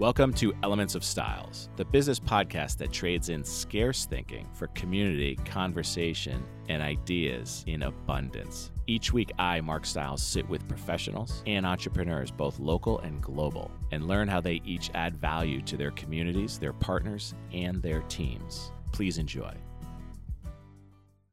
Welcome to Elements of Styles, the business podcast that trades in scarce thinking for community, conversation, and ideas in abundance. Each week, I, Mark Styles, sit with professionals and entrepreneurs, both local and global, and learn how they each add value to their communities, their partners, and their teams. Please enjoy.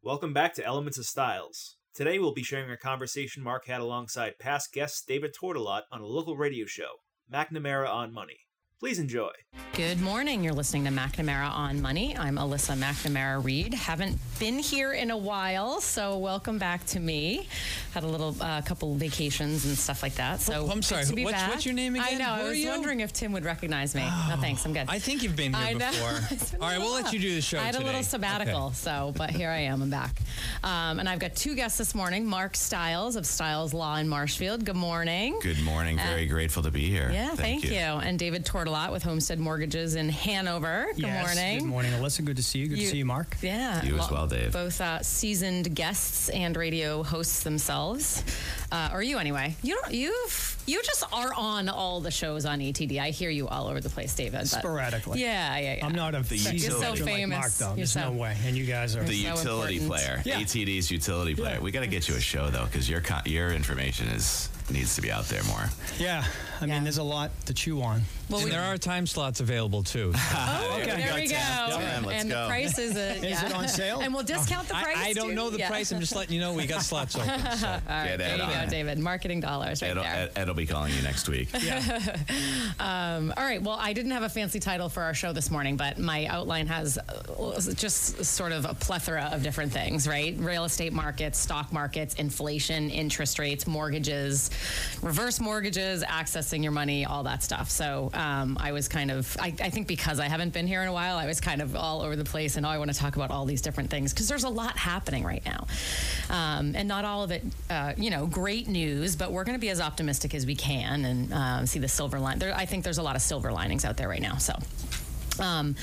Welcome back to Elements of Styles. Today we'll be sharing a conversation Mark had alongside past guest David Tortolot on a local radio show, McNamara on Money. Please enjoy. Good morning. You're listening to McNamara on Money. I'm Alyssa McNamara Reed. Haven't been here in a while, so welcome back to me. Had a little uh, couple vacations and stuff like that. So Oh, I'm sorry. to be What's- back. what's your name I again? know. Who I are was you? wondering if Tim would recognize me. no, thanks. I'm good. I think you've been here I know. before. It's been All we'll let you do the show I had today. a little sabbatical, Okay. so but here I am. I'm back, um, and I've got two guests this morning. Mark Stiles of Stiles Law in Marshfield. Good morning. Good morning. Very grateful to be here. Yeah, thank, you. And David Tortolot with Homestead Mortgages in Hanover. Good Yes. morning. Good morning, Alyssa. Good to see you. Good You- to see you, Mark. Yeah. You as well, Dave. Both uh, seasoned guests and radio hosts themselves. Uh, or you anyway. You don't you've you just are on all the shows on ATD. I hear you all over the place, David. but- Sporadically. Yeah, yeah, yeah. I'm not a The seasoned You're so veteran famous. like Mark, though. You're There's so- no way. And you guys are. The So utility important. player, Yeah. ATD's utility player. Yeah. We got to get you a show though, because your con- your information is needs to be out there more. yeah. I Yeah. mean, there's a lot to chew on. well, and we, there are time slots available too. oh, Okay. there we go. Tim, let's and go. the price is a, Is it on sale? And we'll discount the price. I, I don't too. know the Yeah. price. I'm just letting you know we got slots open. So. All right, there you on go. David. Marketing dollars right Ed'll, there. Ed, Ed'll be calling you next week. Um, all right. Well, I didn't have a fancy title for our show this morning, but my outline has uh, just sort of a plethora of different things, right? Real estate markets, stock markets, inflation, interest rates, mortgages, reverse mortgages, accessing your money, all that stuff. So um, I was kind of, I, I think because I haven't been here in a while, I was kind of all over the place and oh, I want to talk about all these different things because there's a lot happening right now. Um, and not all of it, uh, you know, great news, but we're going to be as optimistic as we can and um, see the silver line. There, I think there's a lot of silver linings out there right now. So. Um,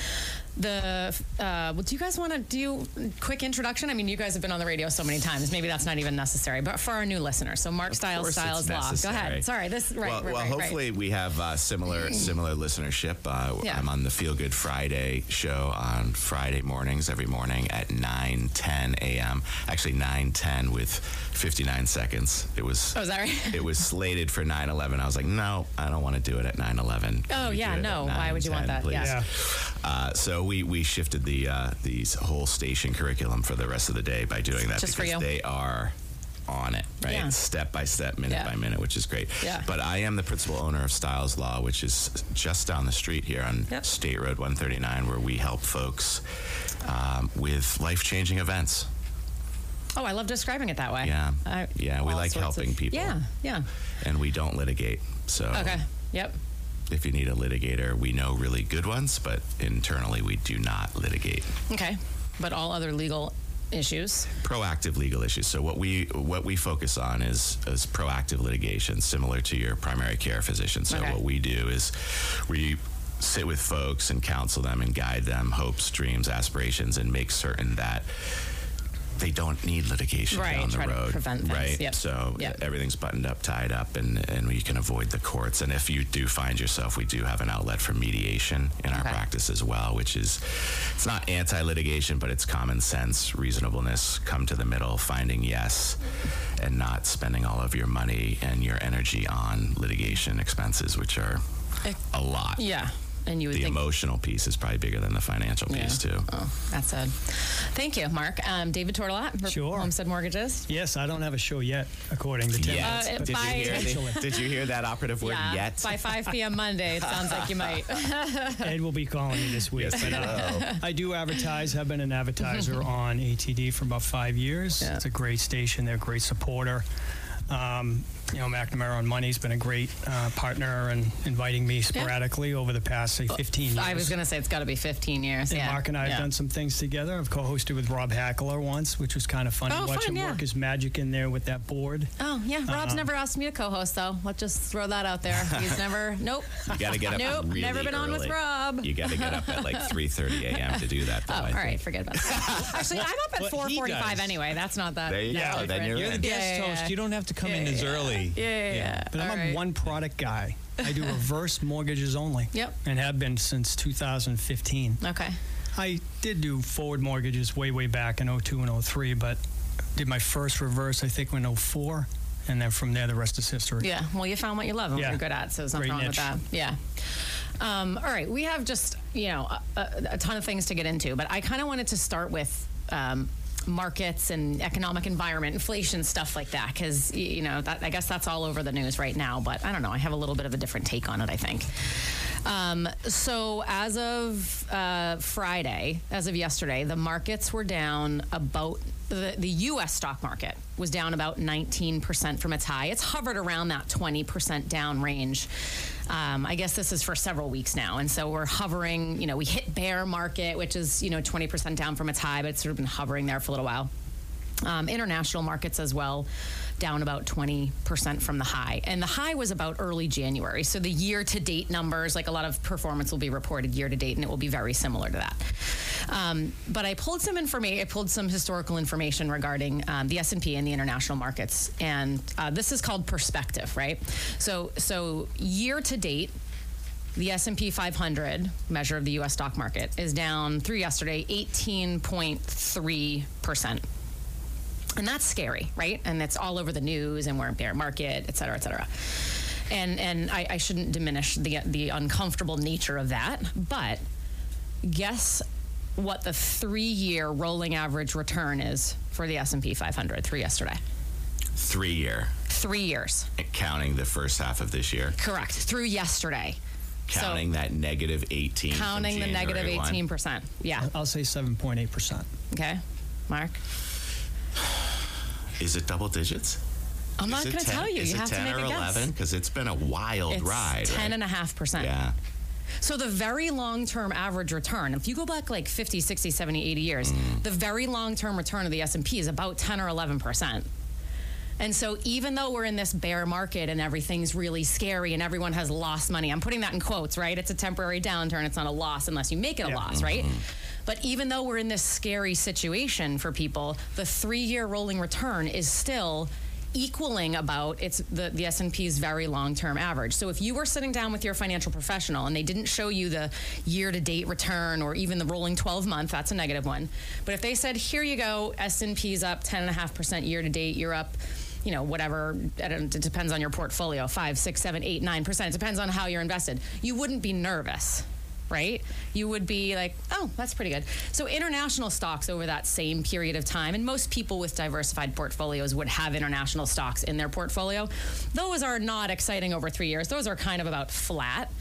the uh, well, do you guys want to do quick introduction? I mean, you guys have been on the radio so many times. Maybe that's not even necessary. But for our new listeners, so Mark Styles, Styles it's Law. Go ahead. Sorry, this right. well, right, well, right, right. hopefully we have uh, similar similar listenership. Uh, Yeah. I'm on the Feel Good Friday show on Friday mornings, every morning at 9 10 a.m. Actually, 9 10 with 59 seconds. It was. Oh, is that right? it was slated for 9 11. I was like, no, I don't want to do it at 9 11. Oh, yeah, no. Why would you want that? Yeah. Yeah. Uh, so we, we shifted the uh, the whole station curriculum for the rest of the day by doing that Just because they are on it, right? Yeah. Step by step, minute Yeah. by minute, which is great. Yeah. But I am the principal owner of Styles Law, which is just down the street here on Yep. State Road 139, where we help folks um, with life changing events. Oh, I love describing it that way. Yeah. I- Yeah, we like helping of- people. Yeah, yeah. And we don't litigate. So Okay. Yep. If you need a litigator, we know really good ones, but internally we do not litigate. Okay. But all other legal issues. proactive legal issues. So what we what we focus on is is proactive litigation, similar to your primary care physician. So Okay. what we do is we sit with folks and counsel them and guide them hopes, dreams, aspirations, and make certain that they don't need litigation Right, down the road. prevent things. Right. Yep. So uh, Yep. everything's buttoned up, tied up, and and we can avoid the courts. And if you do find yourself, we do have an outlet for mediation in our Okay. practice as well, which is it's not anti-litigation, but it's common sense, reasonableness, come to the middle, finding yes, and not spending all of your money and your energy on litigation expenses, which are a lot. Yeah. And you would think The think. emotional piece is probably bigger than the financial piece Yeah. too. Oh, that's sad. Thank you, Mark. Um, David Tortolot, for Sure. Homestead Mortgages. Yes, I don't have a show yet, according to Tim. Yes. Uh, did, by- you hear Potentially. the, did you hear that operative word yeah, yet? by 5 p.m. Monday, it sounds like you might. Ed will be calling me this week. but uh, I do advertise, have been an advertiser on ATD for about five years. Yeah. It's a great station. They're a great supporter. Um, you know, McNamara on Money's been a great uh, partner and inviting me sporadically over the past, say, 15 years. I was going to say it's got to be 15 years. And yeah. Mark and I have yeah. done some things together. I've co-hosted with Rob Hackler once, which was kind of fun Oh, to watch fun, him yeah. work his magic in there with that board. Oh, yeah. Rob's never asked me to co host, though. Let's just throw that out there. He's never, nope. You got to get up Nope, really never been on with. Rob. You got to get up at like 3:30 a.m. to do that. Though, Oh, I all think. right, forget about that. Actually, I'm up at What he 4:45 anyway. That's not that. There you go. Then you're, You're the guest Yeah, yeah, host. yeah. You don't have to come in as early. Yeah, yeah, yeah. But I'm All a one product guy. I do reverse mortgages only. Yep. And have been since 2015. Okay. I did do forward mortgages way, way back in 02 and 03, but did my first reverse, I think, in 04. And then from there, the rest is history. Yeah. Well, you found what you love and Yeah. what you're good at, so there's nothing Great wrong with that. Yeah. Um, all right. We have just you know a, a, a ton of things to get into, but I kind of wanted to start with. Um, markets and economic environment inflation stuff like that because you know that, i guess that's all over the news right now but i don't know i have a little bit of a different take on it i think. Um, so as of uh, friday as of yesterday the markets were down about the, the us stock market was down about 19% from its high it's hovered around that 20% down range um, I guess this is for several weeks now, and so we're hovering. You know, we hit bear market, which is you know 20% down from its high, but it's sort of been hovering there for a little while. Um, international markets as well, down about 20% from the high. And the high was about early January. So the year to date numbers, like a lot of performance will be reported year to date, and it will be very similar to that. Um, but I pulled some information, I pulled some historical information regarding um, the S&P and the international markets. And uh, this is called perspective, right? So, so year to date, the S&P 500 measure of the US stock market is down through yesterday 18.3%. And that's scary, right? And it's all over the news and we're in bear market, et cetera, et cetera. And and I, I shouldn't diminish the the uncomfortable nature of that, but guess what the three-year rolling average return is for the S&P 500 through yesterday? Three year, Three years. counting the first half of this year, Correct. Through yesterday. So- counting that negative 18. from Counting the negative 18%. Yeah. I'll say 7.8%. Okay. Mark? Is it double digits? I'm not going to tell you. Is You it have 10 to make or a guess. 11? Because it's been a wild It's ride. 10 right? and a half percent. Yeah. So the very long-term average return, if you go back like 50, 60, 70, 80 years, mm. the very long-term return of the S&P is about 10 or 11%. And so even though we're in this bear market and everything's really scary and everyone has lost money, I'm putting that in quotes, right? It's a temporary downturn. It's not a loss unless you make it a Yeah. loss, right? Mm-hmm. But even though we're in this scary situation for people, the three-year rolling return is still equaling about it's the, the s&p's very long-term average. So if you were sitting down with your financial professional and they didn't show you the year-to-date return or even the rolling 12 month that's a negative one. But if they said here you go s&p's up 10.5% year-to-date you're up you know whatever it depends on your portfolio five six seven eight nine percent it depends on how you're invested you wouldn't be nervous right? You would be like, oh, that's pretty good. So, international stocks over that same period of time, and most people with diversified portfolios would have international stocks in their portfolio. Those are not exciting over three years. Those are kind of about flat.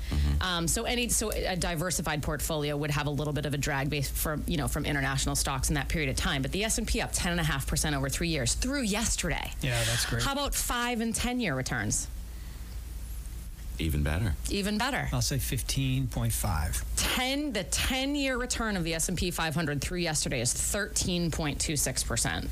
Um, so, any so a diversified portfolio would have a little bit of a drag base from you know from international stocks in that period of time. But the S and P up ten and a half percent over three years through yesterday. Yeah, that's great. How about five and ten year returns? Even better. Even better. I'll say 15.5. 10 the 10 year return of the S&P 500 through yesterday is 13.26%.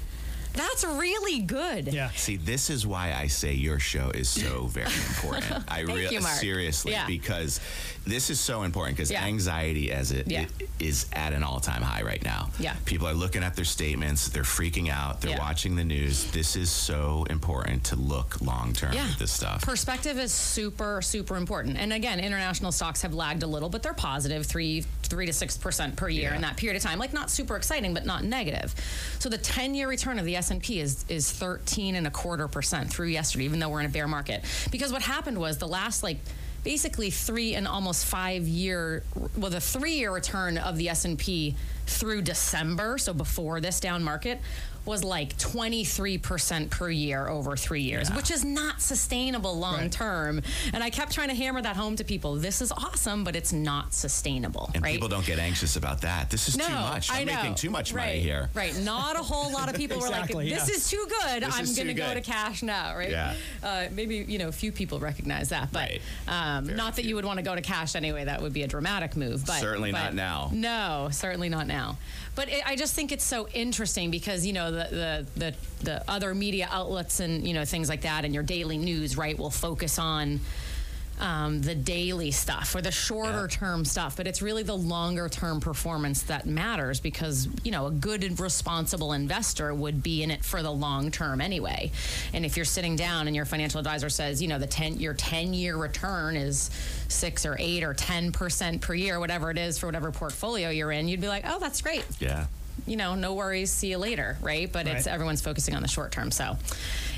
That's really good. Yeah. See, this is why I say your show is so very important. I really seriously Yeah. because this is so important because Yeah. anxiety as it, Yeah. it is at an all-time high right now. Yeah. People are looking at their statements, they're freaking out, they're Yeah. watching the news. This is so important to look long-term Yeah. at this stuff. Perspective is super, super important. And again, international stocks have lagged a little, but they're positive three, three to six percent per year Yeah. in that period of time. Like not super exciting, but not negative. So the 10 year return of the S and P is is 13 and a quarter percent through yesterday, even though we're in a bear market. Because what happened was the last like basically three and almost five year well the three year return of the S&P through December so before this down market was like 23% per year over three years, which is not sustainable long Right. term. And I kept trying to hammer that home to people. This is awesome, but it's not sustainable. and right? people don't get anxious about that. This is no, too much. I'm making too much right, money here. Right. Not a whole lot of people were like, this yeah. is too good. This I'm going to go to cash now. Right. Yeah. Uh, maybe, you know, a few people recognize that. But Right. um, not that few. you would want to go to cash anyway. That would be a dramatic move. But Certainly but not now. No, certainly not now. But it, I just think it's so interesting because, you know, the, the, the, the other media outlets and, you know, things like that and your daily news, right, will focus on um, the daily stuff or the shorter term stuff, but it's really the longer term performance that matters because, you know, a good and responsible investor would be in it for the long term anyway. And if you're sitting down and your financial advisor says, you know, the 10 your 10 year return is 6 or 8 or 10% per year, whatever it is for whatever portfolio you're in, you'd be like, "Oh, that's great." Yeah. you know, no worries, see you later, right? But it's everyone's focusing on the short term. So,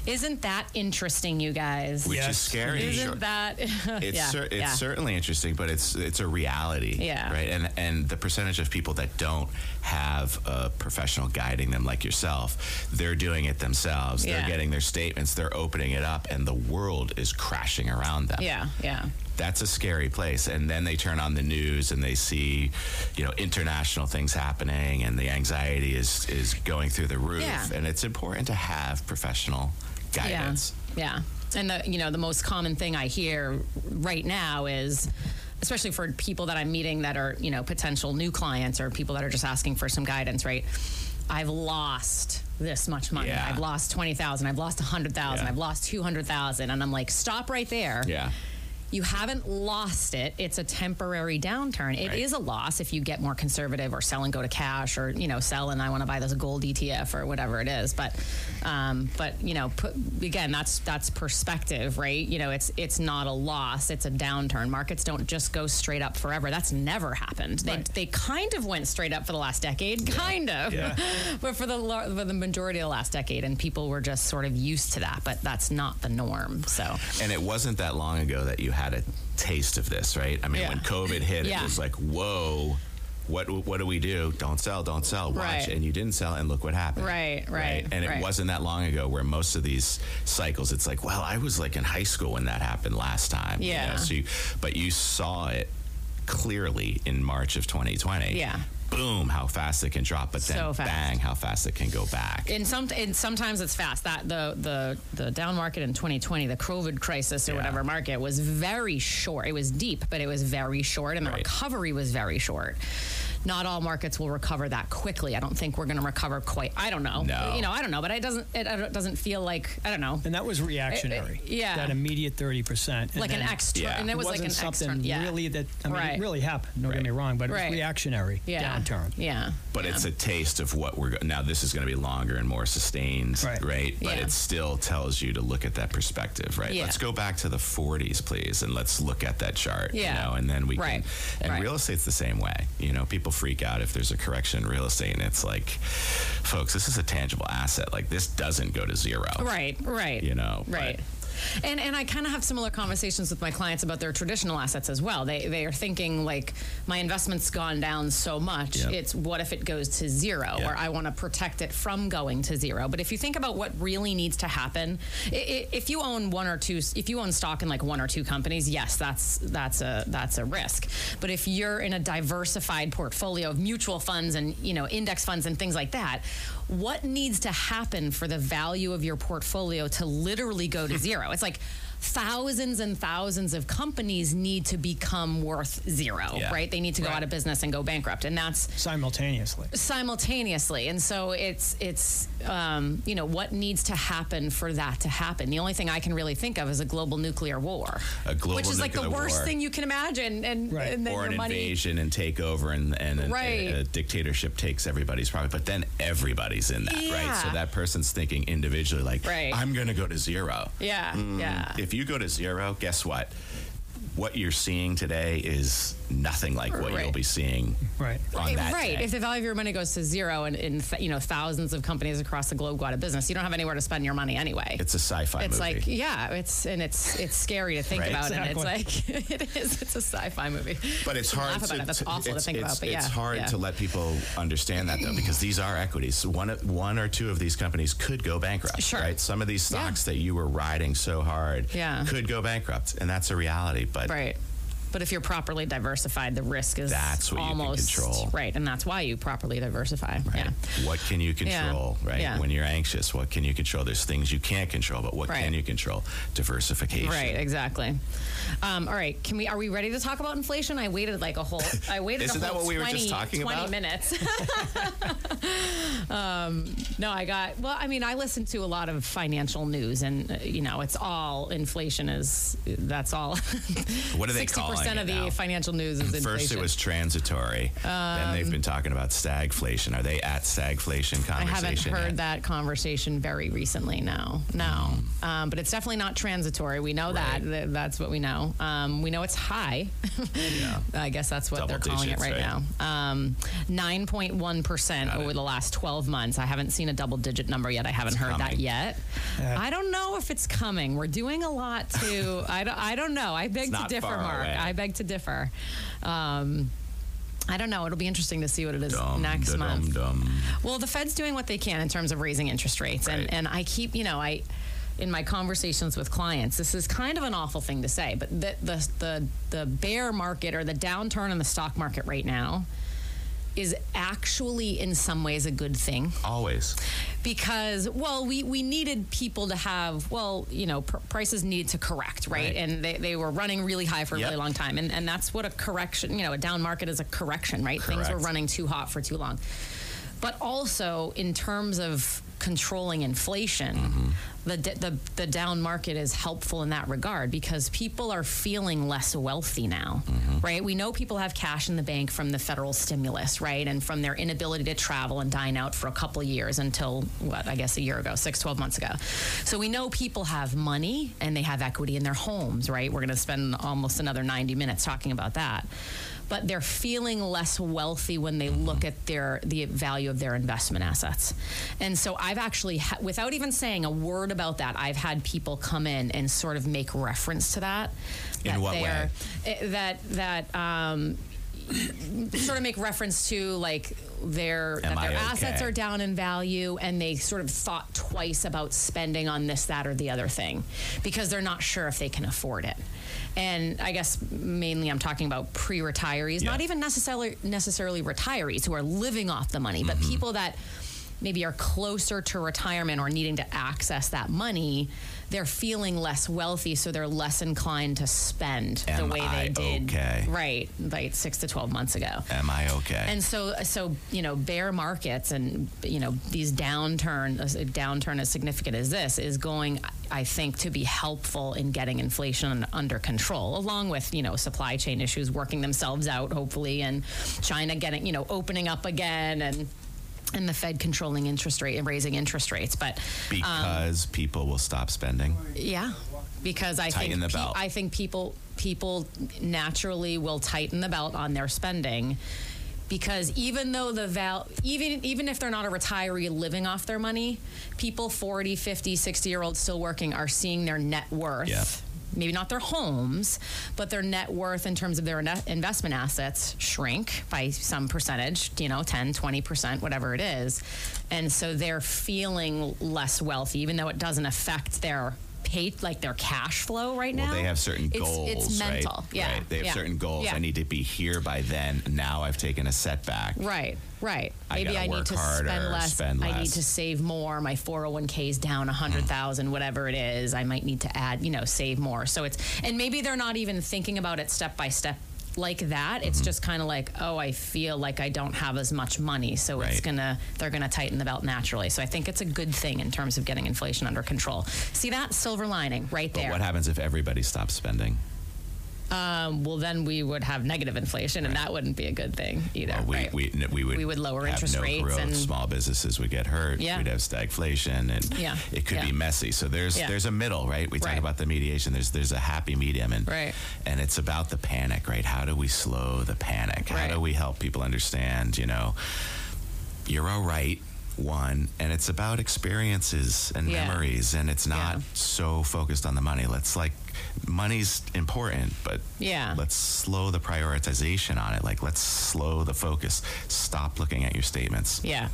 isn't that interesting, you guys? Which Yes. is scary. Isn't Sure. that? It's yeah, cer- it's yeah. certainly interesting, but it's it's a reality, Yeah. right? And and the percentage of people that don't have a professional guiding them like yourself, they're doing it themselves. Yeah. They're getting their statements, they're opening it up, and the world is crashing around them. Yeah, yeah. That's a scary place. And then they turn on the news and they see, you know, international things happening, and the anxiety is is going through the roof. Yeah. And it's important to have professional guidance. Yeah. Yeah. And the you know the most common thing I hear right now is especially for people that I'm meeting that are, you know, potential new clients or people that are just asking for some guidance, right? I've lost this much money. Yeah. I've lost 20,000, I've lost 100,000, Yeah. I've lost 200,000 and I'm like, "Stop right there." Yeah. You haven't lost it. It's a temporary downturn. It is Right. a loss if you get more conservative or sell and go to cash or, you know, sell and I want to buy this gold ETF or whatever it is. But, um, but, you know, put, again, that's, that's perspective, right? You know, it's, it's not a loss. It's a downturn. Markets don't just go straight up forever. That's never happened. They, Right. they kind of went straight up for the last decade, kind of, Yeah. but for the, for the majority of the last decade and people were just sort of used to that, but that's not the norm. So, And it wasn't that long ago that you had a taste of this, right? I mean, Yeah. when COVID hit, Yeah. it was like, whoa. What, what do we do? Don't sell, don't sell. Watch, Right. and you didn't sell, and look what happened. Right, right, And it wasn't that long ago where most of these cycles, it's like, well, I was like in high school when that happened last time. you Yeah. know? So you, but you saw it clearly in March of 2020. Yeah. Boom, how fast it can drop, but then So bang, how fast it can go back. and some and sometimes it's fast. That the the the down market in 2020, the COVID crisis or Yeah. whatever market was very short. It was deep, but it was very short, and the Right. recovery was very short. Not all markets will recover that quickly. I don't think we're going to recover quite. I don't know. No. You know, I don't know, but it doesn't. It, it doesn't feel like I don't know. And that was reactionary. Uh, yeah. That immediate 30%. And Like an then extra, Yeah. and it was like wasn't an something extra. Yeah. really that, I mean, Right. it really happened. Don't Right. get me wrong, but it Right. was reactionary yeah. downturn. Yeah. But yeah. it's a taste of what we're go- now. This is going to be longer and more sustained, right? Right. But Yeah. it still tells you to look at that perspective, right? Yeah. Let's go back to the 40s, please, and let's look at that chart. Yeah. You know, and then we Right. can. And Right. real estate's the same way. You know, people freak out if there's a correction in real estate, and it's like, folks, this is a tangible asset. Like this doesn't go to zero. Right, right. You know, right. And and I kind of have similar conversations with my clients about their traditional assets as well. They they are thinking like my investment's gone down so much. Yep. It's what if it goes to zero, Yeah. or I want to protect it from going to zero. But if you think about what really needs to happen, if you own one or two, if you own stock in like one or two companies, yes, that's that's a that's a risk. But if you're in a diversified portfolio of mutual funds and you know index funds and things like that, what needs to happen for the value of your portfolio to literally go to zero? It's like thousands and thousands of companies need to become worth zero, Yeah. right? They need to go Right. out of business and go bankrupt, and that's Simultaneously. simultaneously and so it's it's um, you know what needs to happen for that to happen the only thing i can really think of is a global nuclear war A global which is like the worst war. thing you can imagine and, Right. and then or your an money invasion and takeover and, and an- Right. a, a dictatorship takes everybody's property but then everybody's in that right so that person's thinking individually like Right. i'm going to go to zero yeah Mm, yeah if you go to zero guess what? What you're seeing today is nothing like what Right. you'll be seeing Right. on that right. day. If the value of your money goes to zero, and, and you know thousands of companies across the globe go out of business, you don't have anywhere to spend your money anyway. it's a sci-fi movie. It's movie like yeah, it's and it's it's scary to think Right. about, and it's like it is. It's a sci-fi movie. But it's You hard laugh to, about it. That's to- awful to it's, think about, but yeah, it's hard yeah. to let people understand that though, because these are equities. One, one or two of these companies could go bankrupt. Sure. Right. Some of these stocks that you were riding so hard Yeah. could go bankrupt, and that's a reality. But Right. But if you're properly diversified, the risk is That's what you can almost control. right, and that's why you properly diversify. Right. Yeah. What can you control, right? Yeah. When you're anxious, what can you control? There's things you can't control, but what Right. can you control? Diversification. Right, exactly. Um, all right, can we? Are we ready to talk about inflation? I waited like a whole. I waited. Isn't a that what we were 20, just talking 20 about? minutes. um, no, I got. Well, I mean, I listen to a lot of financial news, and uh, you know, it's all inflation is. That's all. What do they Sixty calling percent it of the now? financial news is inflation. First, it was transitory. then they've been talking about stagflation. Are they at stagflation conversation? I haven't heard yet? that conversation very recently. No, no, um, but it's definitely not transitory. We know that. Right. Th- That's what we know. Um, we know it's high. Yeah. I guess that's what Double they're calling digits, it right, right? now. Um, 9.1% over it. the last 12 months. I haven't seen a double digit number yet. I haven't heard that coming. yet. I don't know if it's coming. We're doing a lot to, I, don't, I don't know. I beg to differ, Mark. away. I beg to differ. Um, I don't know. It'll be interesting to see what it is Dum, next month. dum. Well, the Fed's doing what they can in terms of raising interest rates, Right. and and I keep you know I. In my conversations with clients, this is kind of an awful thing to say, but the the the, the bear market or the downturn in the stock market right now is actually in some ways a good thing Always. because well we, we needed people to have well you know pr- prices needed to correct right, Right. and they, they were running really high for a Yep. really long time and, and that's what a correction you know a down market is a correction right things were running too hot for too long but also in terms of controlling inflation Mm-hmm. the, the the down market is helpful in that regard because people are feeling less wealthy now Mm-hmm. right we know people have cash in the bank from the federal stimulus right and from their inability to travel and dine out for a couple years until what i guess a year ago six 12 months ago so we know people have money and they have equity in their homes right we're going to spend almost another 90 minutes talking about that but they're feeling less wealthy when they look at their the value of their investment assets. And so I've actually ha- without even saying a word about that, I've had people come in and sort of make reference to that. In that what way? Are, eh, that that um, sort of make reference to like their Am that their I assets are down in value and they sort of thought twice about spending on this that or the other thing because they're not sure if they can afford it and i guess mainly i'm talking about pre-retirees Yeah. not even necessarily necessarily retirees who are living off the money but Mm-hmm. people that maybe are closer to retirement or needing to access that money they're feeling less wealthy so they're less inclined to spend the way I they did okay? right like 6 to 12 months ago Am I okay? and so, so you know, bear markets and you know these downturn, a downturn as significant as this is going, I think, to be helpful in getting inflation under control, along with you know supply chain issues working themselves out, hopefully, and China getting you know opening up again and. And the Fed controlling interest rate and raising interest rates, but um, because people will stop spending. yeah, because I Tighten think belt. I think people people naturally will tighten the belt on their spending because even though the val even even if they're not a retiree living off their money, people 40, 50, 60 year olds still working are seeing their net worth. Yeah. Maybe not their homes, but their net worth in terms of their investment assets shrink by some percentage, you know, 10, 20%, whatever it is. And so they're feeling less wealthy, even though it doesn't affect their pay, like their cash flow right now. Well, they have certain It's- goals, It's right? Yeah. Right. They have yeah, certain goals. yeah. I need to be here by then. Now I've taken a setback. Right, right. Maybe gotta I, need to harder, spend less. spend I need to save more. My 401k is down a hundred thousand, whatever it is. I might need to add, you know, save more. So it's and maybe they're not even thinking about it step by step like that. Mm-hmm. It's just kind of like, oh, I feel like I don't have as much money, so it's gonna they're gonna tighten the belt naturally. So I think it's a good thing in terms of getting inflation under control. See that silver lining right But there. what happens if everybody stops spending? Um, well, then we would have negative inflation, and that wouldn't be a good thing either. Well, we, right? we, we would We would lower interest no rates growth. and- small businesses would get hurt. Yeah. We'd have stagflation, and Yeah. it could Yeah. be messy. So there's Yeah. there's a middle, right? We talk Right. about the mediation. There's there's a happy medium, and Right. and it's about the panic, right? How do we slow the panic? How do we help people understand? You know, you're all right. One, and it's about experiences and Yeah. memories, and it's not Yeah. so focused on the money. Let's like, money's important, but Yeah. let's slow the prioritization on it. Like, let's slow the focus. Stop looking at your statements. Yeah.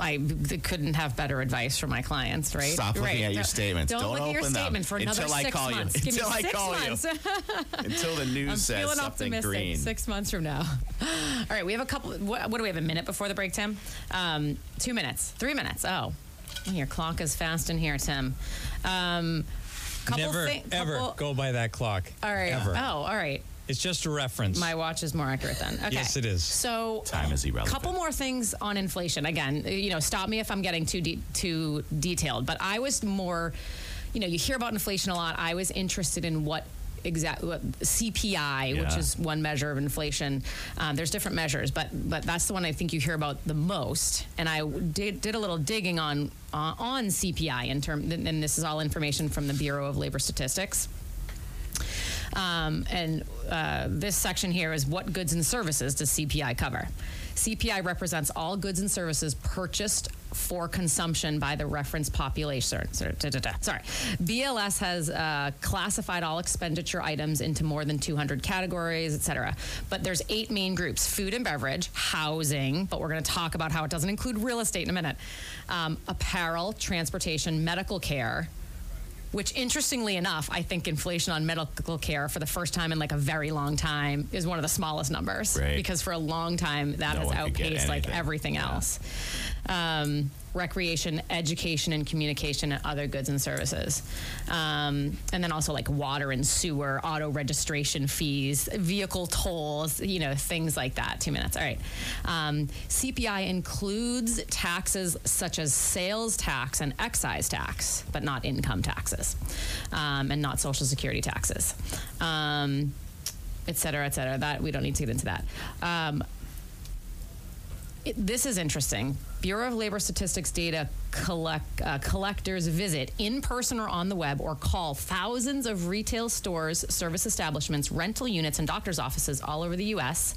I couldn't have better advice for my clients, right? Stop looking right. at your Don't- statements. Don't, Don't look at your statement for another until I six call you. months. Give Until me I six call you. months. Until the news I'm says feeling something optimistic. green. Six months from now. All right, we have a couple. What, what do we have? A minute before the break, Tim? Um, two minutes. Three minutes. Oh, your clock is fast in here, Tim. Um, couple Never, thi- ever go by that clock. All right. Ever. Oh, all right. It's just a reference. My watch is more accurate then. Okay. Yes, it is. So Time is irrelevant. couple more things on inflation. Again, you know, stop me if I'm getting too de- too detailed. But I was more, you know, you hear about inflation a lot. I was interested in what exact what CPI, which is one measure of inflation. Um, there's different measures, but but that's the one I think you hear about the most. And I did did a little digging on uh, on CPI in term, and this is all information from the Bureau of Labor Statistics. Um, and uh, this section here is what goods and services does CPI cover? CPI represents all goods and services purchased for consumption by the reference population. Sorry. BLS has uh, classified all expenditure items into more than 200 categories, et cetera. But there's eight main groups food and beverage, housing, but we're going to talk about how it doesn't include real estate in a minute, um, apparel, transportation, medical care, which interestingly enough, I think inflation on medical care for the first time in like a very long time is one of the smallest numbers. Right. Because for a long time that No has one could get outpaced like everything Yeah. else. Um, recreation, education, and communication, and other goods and services. Um, and then also like water and sewer, auto registration fees, vehicle tolls, you know, things like that. Two minutes. All right. Um, CPI includes taxes such as sales tax and excise tax, but not income taxes, um, and not social security taxes. Um, et cetera, et cetera. That we don't need to get into that. Um, this is interesting. Bureau of Labor Statistics data collect, uh, collectors visit in person or on the web or call thousands of retail stores, service establishments, rental units, and doctors' offices all over the U.S.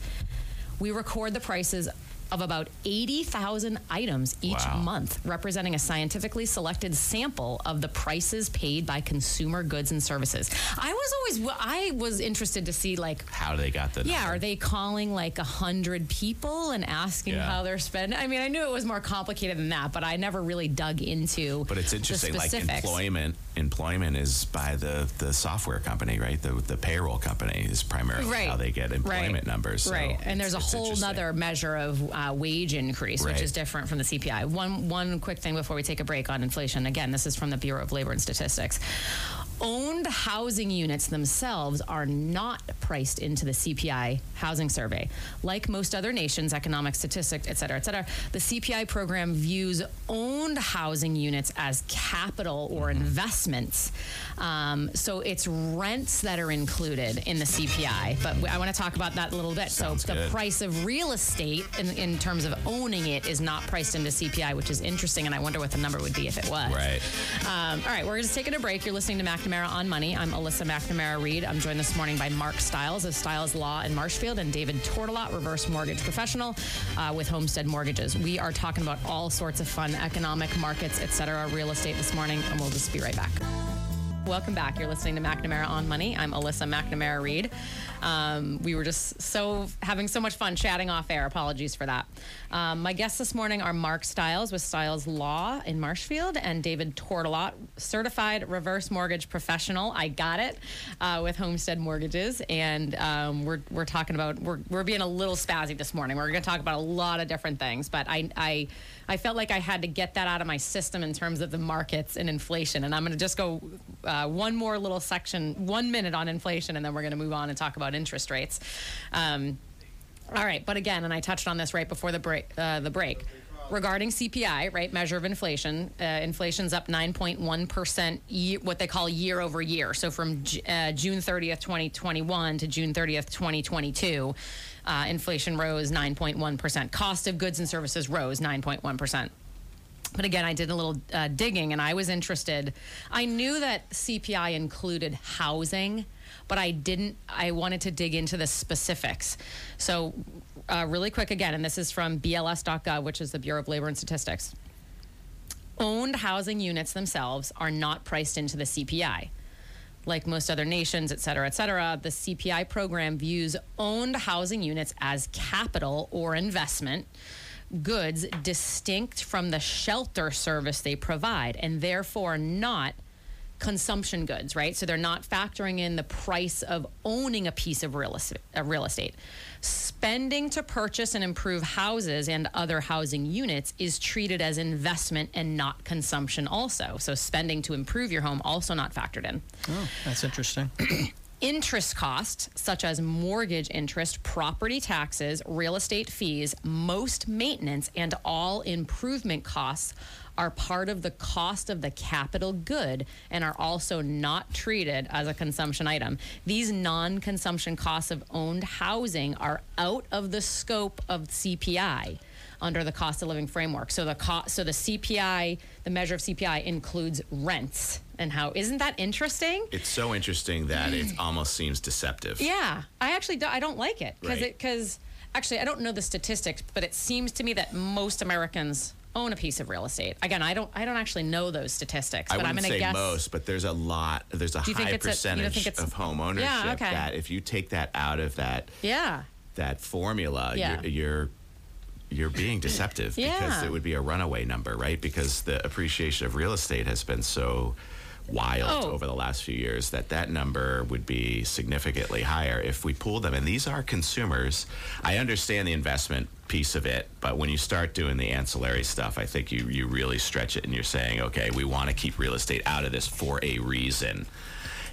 We record the prices of about 80,000 items each Wow. month, representing a scientifically selected sample of the prices paid by consumer goods and services. I was always I was interested to see like How they got the yeah, number. are they calling like a hundred people and asking Yeah. how they're spending? I mean, I knew it was more complicated than that, but I never really dug into. But it's interesting. Like employment, employment is by the the software company, right? The the payroll company is primarily Right. how they get employment right. numbers. so right, and there's a whole other measure of uh, wage increase, which is different from the CPI. One one quick thing before we take a break on inflation. Again, this is from the Bureau of Labor and Statistics. Owned housing units themselves are not priced into the CPI housing survey. Like most other nations, economic statistics, et cetera, et cetera, the CPI program views owned housing units as capital or Mm-hmm. investments. Um, so it's rents that are included in the CPI. But I want to talk about that a little bit. Sounds so the good. price of real estate in, in terms of owning it is not priced into CPI, which is interesting. And I wonder what the number would be if it was. Right. Um, all right, we're just taking a break. You're listening to McNamara on Money. I'm Alyssa McNamara Reed. I'm joined this morning by Mark Stiles of Stiles Law in Marshfield and David Tortolot, reverse mortgage professional uh, with Homestead Mortgages. We are talking about all sorts of fun economic markets, et cetera, real estate this morning, and we'll just be right back. Welcome back. You're listening to McNamara on Money. I'm Alyssa McNamara Reed. Um, we were just so having so much fun chatting off air. Apologies for that. Um, my guests this morning are Mark Stiles with Stiles Law in Marshfield and David Tortolot, certified reverse mortgage professional. I got it uh, with Homestead Mortgages, and um, we're we're talking about we're we're being a little spazzy this morning. We're going to talk about a lot of different things, but I I I felt like I had to get that out of my system in terms of the markets and inflation, and I'm going to just go uh, one more little section, one minute on inflation, and then we're going to move on and talk about interest rates. Um, all right, but again, and I touched on this right before the break. Uh, the break regarding CPI, right, measure of inflation. Uh, inflation's up 9.1 percent, what they call year over year. So from uh, June 30th, 2021 to June 30th, 2022, uh, inflation rose 9.1 percent. Cost of goods and services rose 9.1 percent. But again, I did a little uh, digging and I was interested. I knew that CPI included housing, but I didn't, I wanted to dig into the specifics. So, uh, really quick again, and this is from BLS.gov, which is the Bureau of Labor and Statistics. Owned housing units themselves are not priced into the CPI. Like most other nations, et cetera, et cetera, the CPI program views owned housing units as capital or investment goods distinct from the shelter service they provide and therefore not consumption goods, right? So they're not factoring in the price of owning a piece of real estate. Uh, real estate. Spending to purchase and improve houses and other housing units is treated as investment and not consumption also. So spending to improve your home also not factored in. Oh, that's interesting. interest costs, such as mortgage interest, property taxes, real estate fees, most maintenance, and all improvement costs are part of the cost of the capital good and are also not treated as a consumption item. These non consumption costs of owned housing are out of the scope of CPI under the cost of living framework. So the cost, so the CPI, the measure of CPI includes rents and how isn't that interesting? It's so interesting that it mm. almost seems deceptive. Yeah, I actually do, I don't like it because Right. it because actually I don't know the statistics, but it seems to me that most Americans own a piece of real estate. Again, I don't I don't actually know those statistics, I but I'm going to guess most, but there's a lot. There's a Do you think high it's a- percentage of home ownership Yeah, okay. that if you take that out of that Yeah. that formula, Yeah. you're, you're you're being deceptive because it would be a runaway number, right? Because the appreciation of real estate has been so wild Oh. over the last few years that that number would be significantly higher if we pool them. And these are consumers. I understand the investment piece of it, but when you start doing the ancillary stuff, I think you you really stretch it and you're saying, okay, we want to keep real estate out of this for a reason,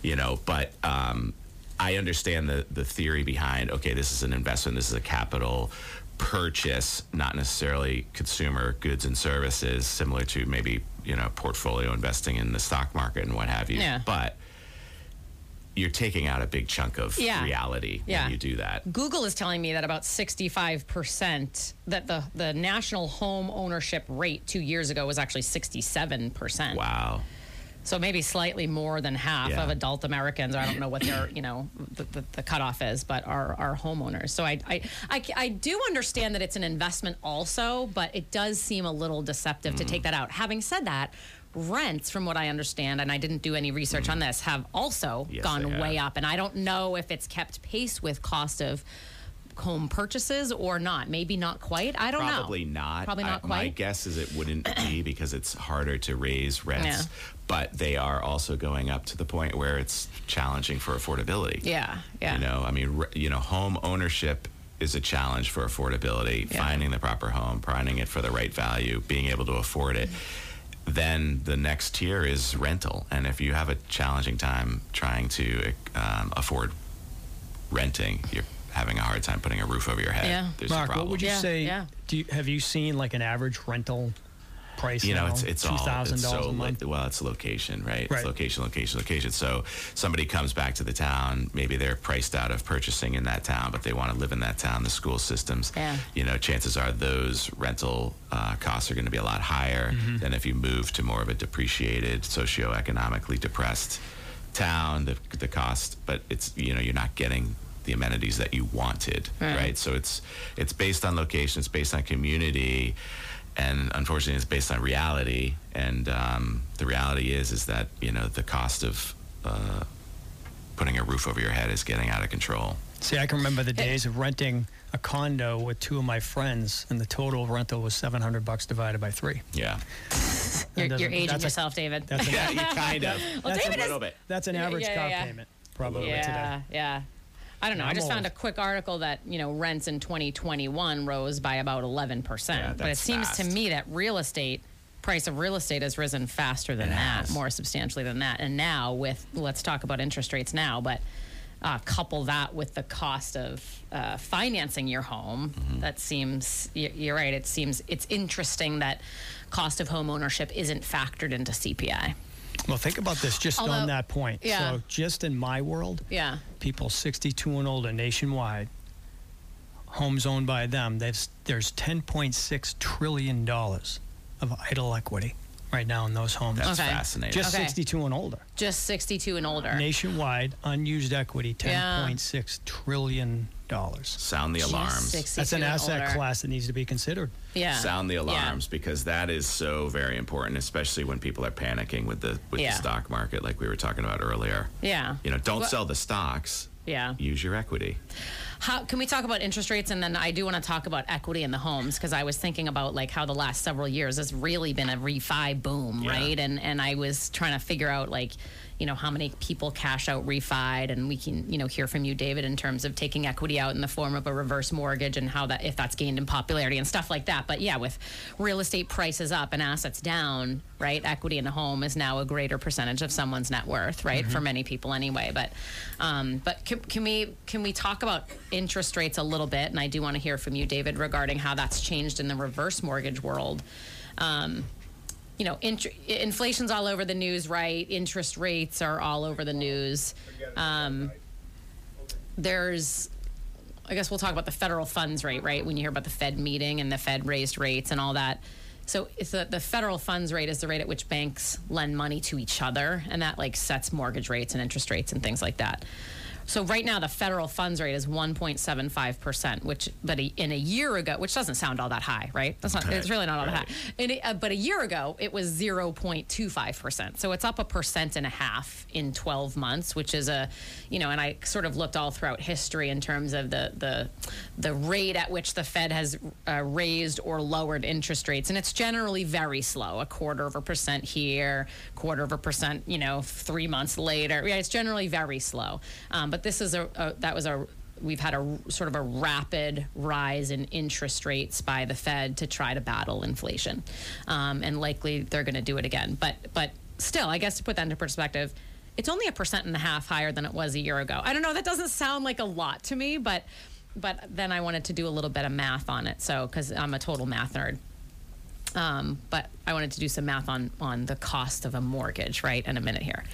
you know. But um, I understand the the theory behind okay, this is an investment, this is a capital purchase, not necessarily consumer goods and services, similar to maybe you know portfolio investing in the stock market and what have you. Yeah. But you're taking out a big chunk of Yeah. reality Yeah. when you do that. Google is telling me that about 65% that the the national home ownership rate 2 years ago was actually 67%. Wow. So maybe slightly more than half Yeah. of adult Americans, or I don't know what their, you know, the, the, the cutoff is, but are, are homeowners. So I, I, I, I do understand that it's an investment also, but it does seem a little deceptive to Mm. take that out. Having said that, rents, from what I understand, and I didn't do any research on this, have also Mm. Yes, gone way up. And I don't know if it's kept pace with cost of home purchases or not. Maybe not quite. I don't know. Probably not. Probably I- not My quite. guess is it wouldn't be because it's harder to raise rents, Yeah. but they are also going up to the point where it's challenging for affordability. Yeah, yeah. You know, I mean, you know, home ownership is a challenge for affordability. Yeah. Finding the proper home, finding it for the right value, being able to afford it. Then the next tier is rental, and if you have a challenging time trying to um, afford renting, you're having a hard time putting a roof over your head. Yeah. There's Mark, a problem. what would you Yeah, say? yeah. Do you, have you seen like an average rental price? you know, now? it's it's two all thousand it's dollars so a li- month. well, it's location, right? Right. It's location, location, location. So somebody comes back to the town, maybe they're priced out of purchasing in that town, but they want to live in that town. The school systems, Yeah. you know, chances are those rental uh, costs are going to be a lot higher Mm-hmm. than if you move to more of a depreciated, socioeconomically depressed town. The the cost, but it's you know, you're not getting the amenities that you wanted, Right. right? So it's it's based on location, it's based on community, and unfortunately, it's based on reality. And um, the reality is is that you know the cost of uh, putting a roof over your head is getting out of control. See, I can remember the days of renting a condo with two of my friends, and the total rental was seven hundred bucks divided by three. Yeah, You're, doesn't- you're aging that's a- yourself, David. That's an, yeah, you kind of. Well, that's David a is- little bit. that's an Yeah, average yeah, car yeah. payment probably yeah, today. yeah. I don't know. I just found a quick article that you know rents in 2021 rose by about 11 Yeah, percent. But it seems to me that real estate price of real estate has risen faster than It that, has. more substantially than that. And now with let's talk about interest rates now, but uh, couple that with the cost of uh, financing your home. Mm-hmm. That seems you're right. It seems it's interesting that cost of home ownership isn't factored into CPI. Well, think about this just Although- on that point. yeah. So, just in my world, Yeah. people 62 and older nationwide, homes owned by them, there's, there's 10.6 trillion dollars of idle equity right now in those homes. That's Okay. fascinating. just Okay. 62 and older. Just 62 and older. Nationwide, unused equity, Yeah. 10.6 trillion dollars. Sound the alarms. That's an asset older. class that needs to be considered. Yeah. Sound the Yeah. alarms because that is so very important, especially when people are panicking with the with Yeah. the stock market, like we were talking about earlier. Yeah. You know, don't Well- sell the stocks. Yeah. use your equity. How can we talk about interest rates and then I do want to talk about equity in the homes because I was thinking about like how the last several years has really been a refi boom, Yeah. right? And and I was trying to figure out like you know how many people cash out refied and we can you know hear from you David in terms of taking equity out in the form of a reverse mortgage and how that if that's gained in popularity and stuff like that but yeah with real estate prices up and assets down right equity in a home is now a greater percentage of someone's net worth right for many people anyway but um, but can, can we can we talk about interest rates a little bit and I do want to hear from you David regarding how that's changed in the reverse mortgage world um, you know, int- inflation's all over the news, right? Interest rates are all over the news. Um, there's, I guess we'll talk about the federal funds rate, right? When you hear about the Fed meeting and the Fed raised rates and all that. So it's the, the federal funds rate is the rate at which banks lend money to each other, and that like sets mortgage rates and interest rates and things like that. So right now the federal funds rate is 1.75 percent, which but a, in a year ago, which doesn't sound all that high, right? That's not. It's really not all that high. A, uh, but a year ago it was 0.25 percent. So it's up a percent and a half in 12 months, which is a, you know, and I sort of looked all throughout history in terms of the the the rate at which the Fed has uh, raised or lowered interest rates, and it's generally very slow, a quarter of a percent here, quarter of a percent, you know, three months later. Yeah, it's generally very slow. Um, but this is a, a that was a we've had a sort of a rapid rise in interest rates by the Fed to try to battle inflation, um, and likely they're going to do it again. But but still, I guess to put that into perspective. It's only a percent and a half higher than it was a year ago. I don't know. That doesn't sound like a lot to me, but but then I wanted to do a little bit of math on it. So because I'm a total math nerd, um, but I wanted to do some math on on the cost of a mortgage, right? In a minute here.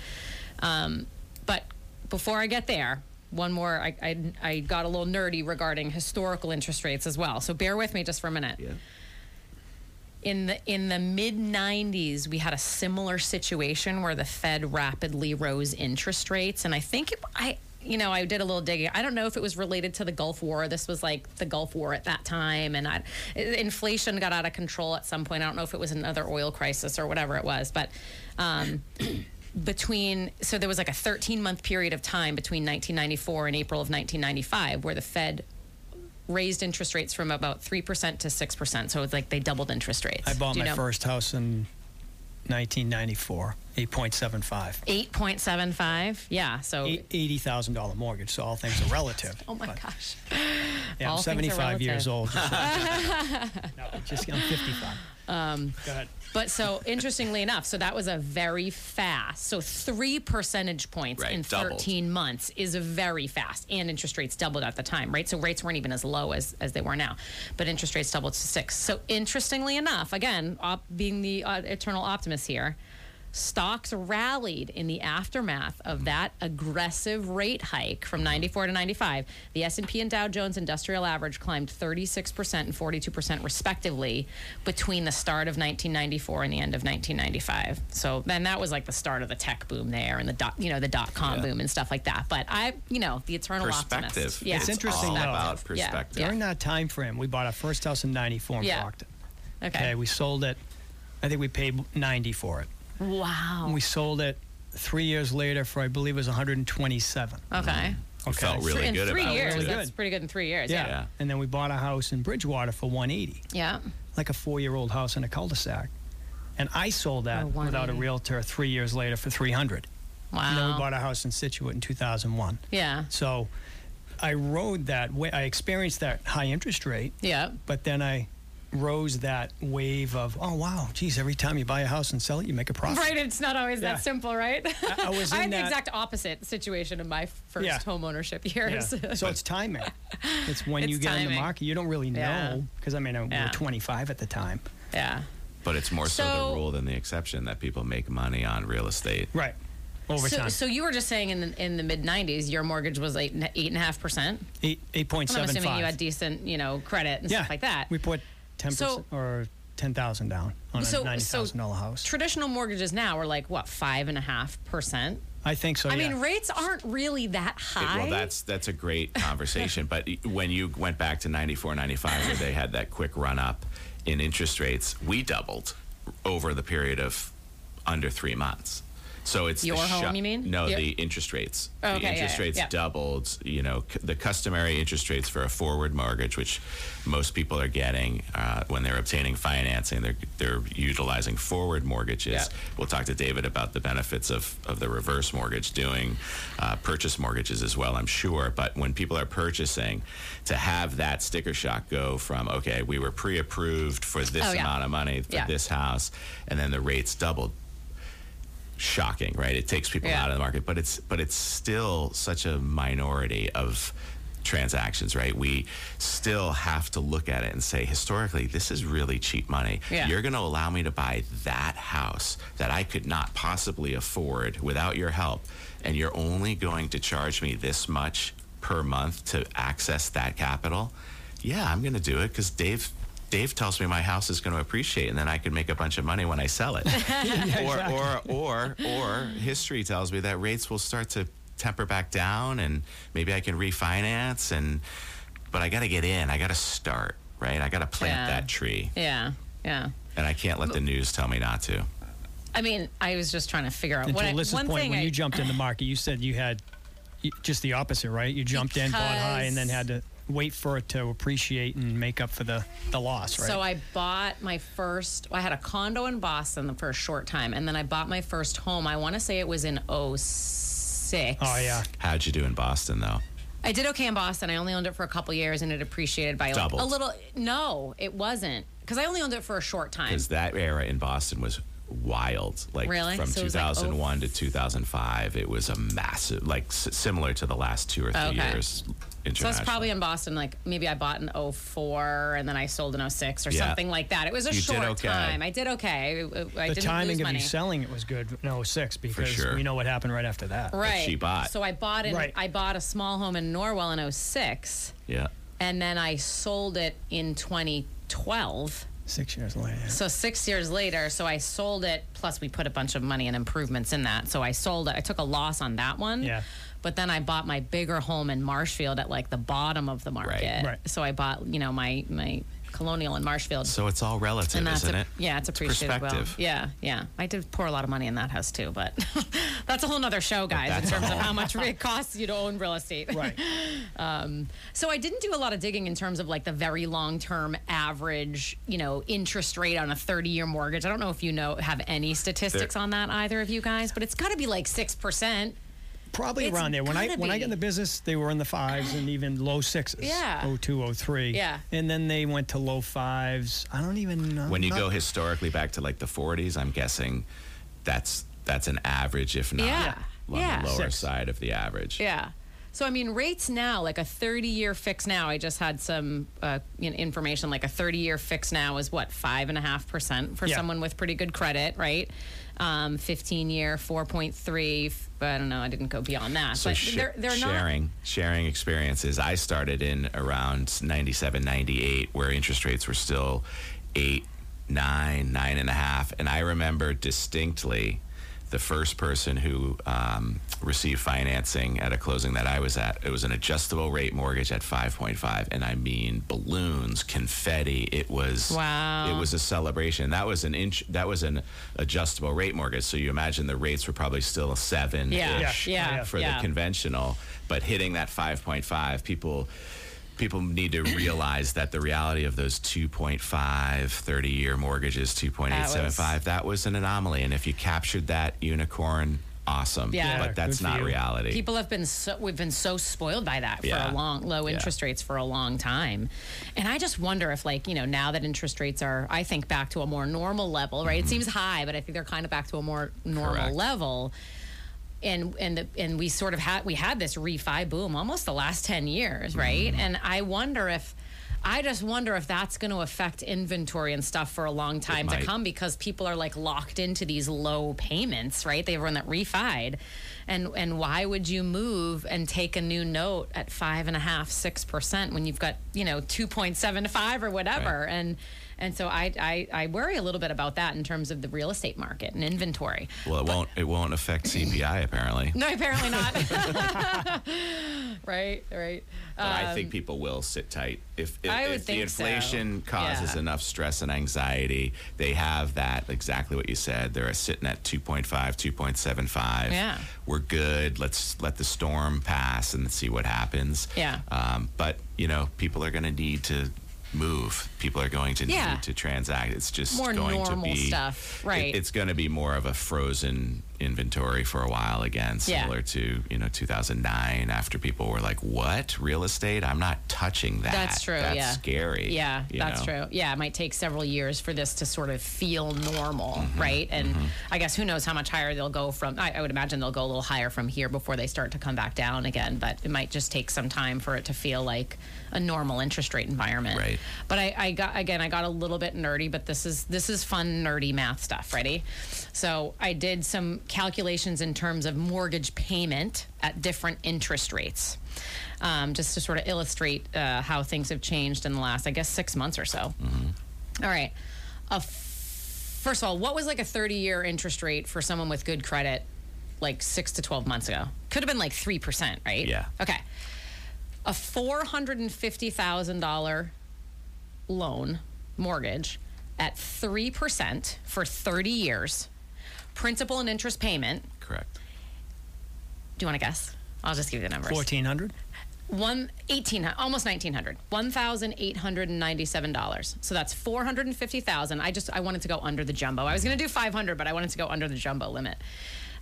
Um, but before I get there, one more. I, I I got a little nerdy regarding historical interest rates as well. So bear with me just for a minute. Yeah. In the in the mid 90s, we had a similar situation where the Fed rapidly rose interest rates, and I think it, I you know I did a little digging. I don't know if it was related to the Gulf War. This was like the Gulf War at that time, and I, inflation got out of control at some point. I don't know if it was another oil crisis or whatever it was, but. Um, between so there was like a 13 month period of time between 1994 and April of 1995 where the Fed raised interest rates from about 3% to 6%. So it's like they doubled interest rates. I bought my know? first house in 1994, 8.75. 8.75. Yeah. So $80,000 mortgage, so all things are relative. Oh my But, gosh. Yeah, all I'm things are 75 years old. Just, no, just I'm 55. Um, Go ahead. But so interestingly enough, so that was a very fast. So three percentage points Right, in doubled. 13 months is very fast, and interest rates doubled at the time, right? So rates weren't even as low as as they were now, but interest rates doubled to six. So interestingly enough, again, op- being the uh, eternal optimist here. Stocks rallied in the aftermath of that aggressive rate hike from mm-hmm. 94 to 95. The S&P and Dow Jones Industrial Average climbed 36% and 42% respectively between the start of 1994 and the end of 1995. So then that was like the start of the tech boom there and the dot, you know, the dot com Yeah. boom and stuff like that. But I, you know, the eternal Perspective. optimist. Yeah. It's interesting, all though. about perspective. Yeah. During that time frame, we bought our first house in 94 in Yeah. Brockton. Okay. Okay, we sold it. I think we paid 90 for it. Wow. We sold it three years later for, I believe it was 127. okay. Mm-hmm. You felt Okay. really in good three about years, it. too. that's pretty good in three years. Yeah. Yeah. Yeah. And then we bought a house in Bridgewater for 180, Yeah. like a four-year-old house in a cul-de-sac. And I sold that Oh, without a realtor three years later for 300. Wow. And then we bought a house in Scituate in 2001. yeah. So I rode that way. I experienced that high interest rate, Yeah. but then I rose that wave of, oh, wow, geez, every time you buy a house and sell it, you make a profit. Right, it's not always Yeah. that simple, right? I was I in had the exact opposite situation in my first Yeah. home ownership Yeah. years. so it's timing. It's when you It's get in the market. You don't really know because I mean, we Yeah. were 25 at the time. yeah. But it's more so, So- the rule than the exception that people make money on real estate. Right. Over So, time. so you were just saying in the, in the mid '90s, your mortgage was like eight and a half percent. Eight, 8.75. I'm assuming you had decent, you know, credit and yeah. stuff like that. We put 10% So- or 10000 down on a So- so $90,000 house. Traditional mortgages now are like what five and a half percent. I think so, I yeah. mean, rates aren't really that It- high. well, that's that's a great conversation. but when you went back to 94, 95, where they had that quick run up in interest rates, we doubled over the period of under three months. So it's Your the home, you mean? No, Your- the interest rates. Oh, the okay, yeah, interest yeah, rates yeah. doubled. You know, c- the customary interest rates for a forward mortgage, which most people are getting uh, when they're obtaining financing, they're they're utilizing forward mortgages. We'll talk to David about the benefits of of the reverse mortgage, doing uh, purchase mortgages as well. I'm sure, but when people are purchasing, to have that sticker shock go from okay, we were pre-approved for this Oh, amount of money for this house, and then the rates doubled shocking, right? It takes people Yeah. out of the market, but it's but it's still such a minority of transactions, right? We still have to look at it and say historically this is really cheap money. Yeah. You're going to allow me to buy that house that I could not possibly afford without your help and you're only going to charge me this much per month to access that capital? Yeah, I'm going to do it cuz Dave Dave tells me my house is going to appreciate, and then I can make a bunch of money when I sell it. or, or, or, or history tells me that rates will start to temper back down, and maybe I can refinance. And but I got to get in. I got to start. Right. I got to plant Yeah. that tree, Yeah, yeah. and I can't let the news tell me not to. I mean, I was just trying to figure out And what to Alyssa's one point, thing when I, you jumped in the market, you said you had just the opposite, right? You jumped in, bought high, and then had to wait for it to appreciate and make up for the, the loss, right? So I bought my first. I had a condo in Boston for a short time, and then I bought my first home. I want to say it was in 06. oh, yeah. How'd you do in Boston, though? I did okay in Boston. I only owned it for a couple years, and it appreciated by like a little. No, it wasn't because I only owned it for a short time. Because that era in Boston was wild. Like Really? from So it was like 2001 to 2005, it was a massive, like s- similar to the last two or three Okay. years. So it's internationally. probably in Boston. Like maybe I bought in 04 and then I sold in 06 or Yeah. something like that. It was a You short okay. time. I did okay. I, I The didn't timing lose of money. you selling it was good in 06 because sure. we know what happened right after that. right. she bought. So I bought in. Right. I bought a small home in Norwell in 06, Yeah. and then I sold it in 2012. Six years later. So six years later, so I sold it. Plus, we put a bunch of money and improvements in that. So I sold it. I took a loss on that one. Yeah. But then I bought my bigger home in Marshfield at like the bottom of the market. Right. right. So I bought, you know, my my colonial in Marshfield. So it's all relative, and that's isn't a, it? yeah, it's appreciated well. perspective. Yeah, yeah. I did pour a lot of money in that house too, but that's a whole nother show, guys, in terms of how much it costs you to own real estate. Right. Um, so I didn't do a lot of digging in terms of like the very long term average, you know, interest rate on a 30 year mortgage. I don't know if you know have any statistics There- on that either of you guys, but it's got to be like 6%. Probably It's around there. When I gotta when I got in the business, they were in the fives and even low sixes. Yeah. 02, 03. Yeah. And then they went to low fives. I don't even know. When you not- go historically back to like the 40s, I'm guessing that's that's an average, if not Yeah. on Yeah. the lower Six. side of the average. Yeah. So I mean, rates now, like a 30 year fix now. I just had some uh, you know, information. Like a 30 year fix now is what five and a half percent for Yeah. someone with pretty good credit, right? Um, 15 year 4.3. But I don't know. I didn't go beyond that. So but sh- they're they're not. sharing sharing experiences. I started in around 97, 98, where interest rates were still eight, nine, nine and a half, and I remember distinctly the first person who um, received financing at a closing that I was at. It was an adjustable rate mortgage at 5.5, and I mean balloons, confetti. It was Wow. It was a celebration. That was an inch. That was an adjustable rate mortgage. So you imagine the rates were probably still seven Yeah, ish yeah, for yeah. the conventional, but hitting that 5.5, people people need to realize that the reality of those 2.5 30 year mortgages 2.875 that was an anomaly and if you captured that unicorn awesome Yeah. but that's not you. reality People have been so we've been so spoiled by that for Yeah. a long low Yeah. interest rates for a long time. And I just wonder if like, you know, now that interest rates are I think back to a more normal level, right? It seems high, but I think they're kind of back to a more normal Mm-hmm. Correct. level. And and the, and we sort of had we had this refi boom almost the last 10 years, right? Mm-hmm. And I wonder if I just wonder if that's going to affect inventory and stuff for a long time to come because people are like locked into these low payments, right? They've run that refied. And and why would you move and take a new note at five and a half, six percent when you've got you know two point seven five or whatever? Right. And and so I, I I worry a little bit about that in terms of the real estate market and inventory. Well, it won't. It won't affect CPI apparently. No, apparently not. right, right. But I think people will sit tight if if, Um, if the think so. inflation causes Yeah. enough stress and anxiety. They have that exactly what you said. They're sitting at 2.5, 2.75. Yeah. we're good. Let's let the storm pass and see what happens. Yeah. Um, but you know, people are going to need to move. People are going to Yeah. need to transact. It's just More going to be stuff, it- right. it's going to be more of a frozen inventory for a while again, Yeah. similar to you know 2009 after people were like, "What real estate? I'm not touching that." That's true. That's yeah. scary. Yeah, that's know? true. Yeah, it might take several years for this to sort of feel normal, Mm-hmm. right? And I guess who knows how much higher they'll go from. I, I would imagine they'll go a little higher from here before they start to come back down again. But it might just take some time for it to feel like a normal interest rate environment. Right. But I, I got again, I got a little bit nerdy, but this is this is fun nerdy math stuff. Ready? So I did some calculations in terms of mortgage payment at different interest rates, um, just to sort of illustrate uh, how things have changed in the last, I guess, six months or so. All right. F- first of all, what was like a 30 year interest rate for someone with good credit like six to 12 months ago? Could have been like 3%, right? Yeah. Okay. A $450,000 loan mortgage at 3% for 30 years, principal and interest payment. Correct. Do you want to guess? I'll just give you the numbers. Fourteen hundred. One eighteen, almost nineteen hundred, one thousand eight hundred and ninety-seven dollars. So that's four hundred and fifty thousand. I just I wanted to go under the jumbo. I was going to do five hundred, but I wanted to go under the jumbo limit.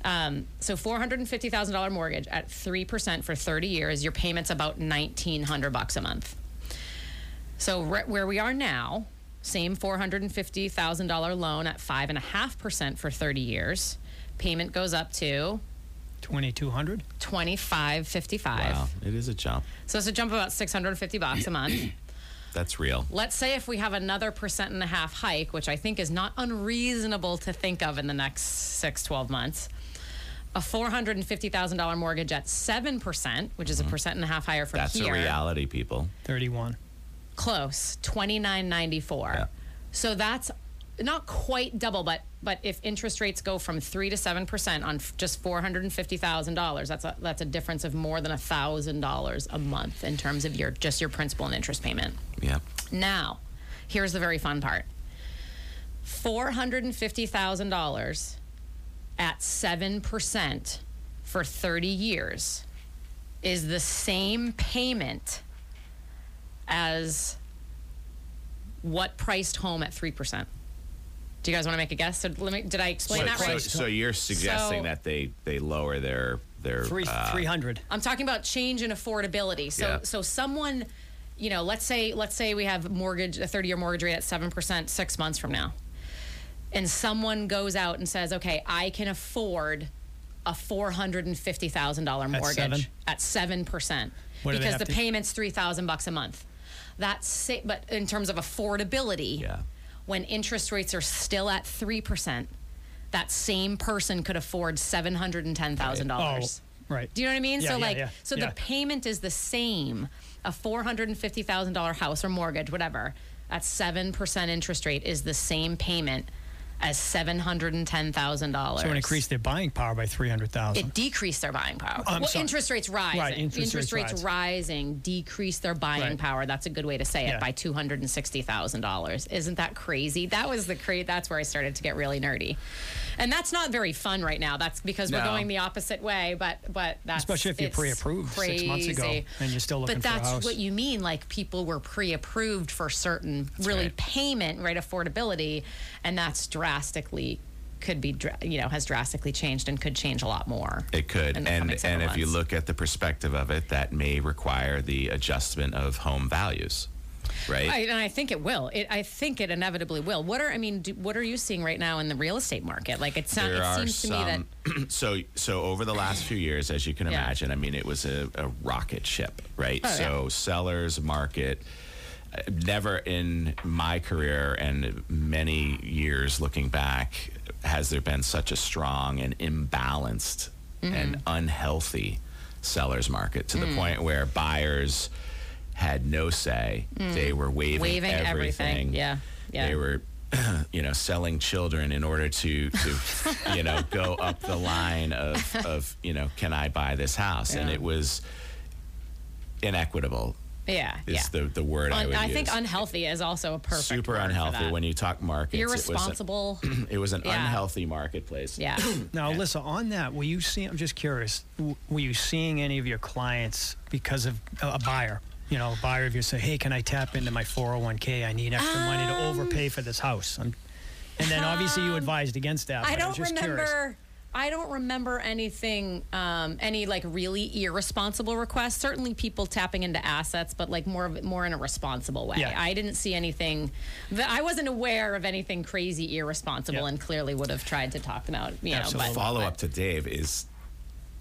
Um, so four hundred and fifty thousand dollar mortgage at three percent for thirty years. Your payment's about nineteen hundred bucks a month. So re- where we are now, same four hundred and fifty thousand dollar loan at five and a half percent for thirty years. Payment goes up to Twenty two hundred. twenty-five fifty-five. Wow, it is a jump. So it's a jump of about 650 bucks a month. That's real. Let's say if we have another percent and a half hike, which I think is not unreasonable to think of in the next six, 12 months, a $450,000 mortgage at 7%, which is a mm-hmm. percent and a half higher from That's here. a reality, people. Thirty one. Close, 29.94. Yeah. So that's not quite double, but but if interest rates go from three to seven percent on f- just four hundred and fifty thousand dollars, that's a that's a difference of more than a thousand dollars a month in terms of your just your principal and interest payment. Yeah. Now, here's the very fun part. $450,000 at 7% for 30 years is the same payment as what priced home at 3%. Do you guys want to make a guess? So let me, did I explain So, that so, right? so you're suggesting So- that they they lower their their Three uh, three hundred. I'm talking about change in affordability. So Yeah. so someone, you know, let's say let's say we have mortgage a 30 year mortgage rate at seven percent six months from now, and someone goes out and says, okay, I can afford a four hundred and fifty thousand dollar mortgage seven? at seven percent What because the to- payment's three thousand bucks a month. That's sa- but in terms of affordability, Yeah. when interest rates are still at three percent, that same person could afford seven hundred and ten thousand Oh, dollars. right. Do you know what I mean? Yeah, so yeah, like yeah, so the payment is the same. A four hundred and fifty thousand dollar house or mortgage, whatever, at seven percent interest rate is the same payment as seven hundred and ten thousand dollars. So it increased their buying power by three hundred thousand. It decreased their buying power. I'm well, sorry. interest rates rising. Right, interest rates rise. rising decrease their buying Right. power. That's a good way to say Yeah. it. By two hundred and sixty thousand dollars. Isn't that crazy? That was the cra- That's where I started to get really nerdy, and that's not very fun right now. That's because we're No. going the opposite way. But but that's Especially if you're pre-approved six months ago and you're still looking but for a house. But that's what you mean. Like people were pre-approved for certain really right. payment right affordability, and that's drastically could be you know has drastically changed and could change a lot more. It could, and and if you look at the perspective of it, that may require the adjustment of home values, right? I, and I think it will. It, I think it inevitably will. What are I mean? Do, what are you seeing right now in the real estate market? Like it's not. there It seems to me that so so over the last few years, as you can Yeah. imagine, I mean, it was a, a rocket ship, right? Oh, yeah. so sellers market. Never in my career and many years looking back has there been such a strong and imbalanced mm-hmm. and unhealthy seller's market to the mm. point where buyers had no say. Mm. They were waiving, Waiving everything. everything. Yeah. Yeah. They were, you know, selling children in order to, to you know, go up the line of, of, you know, can I buy this house? And it was inequitable. Yeah. Is yeah. the, the word I would I use. think unhealthy is also a perfect Super word for unhealthy that. when you talk markets. it was a- irresponsible. It was an Yeah. unhealthy marketplace. yeah. Now, Alyssa, on that, were you seeing? I'm just curious. Were you seeing any of your clients because of a a buyer? You know, a buyer of yours say, "Hey, can I tap into my 401k? I need extra money to um, overpay for this house." I'm, and then obviously you um, advised against that. I but don't was just remember. Curious. I don't remember anything, um, any like really irresponsible requests. Certainly, people tapping into assets, but like more of more in a responsible way. Yeah. I didn't see anything. That I wasn't aware of anything crazy irresponsible, Yeah. and clearly would have tried to talk them out. You Absolutely. know, but Follow up to Dave is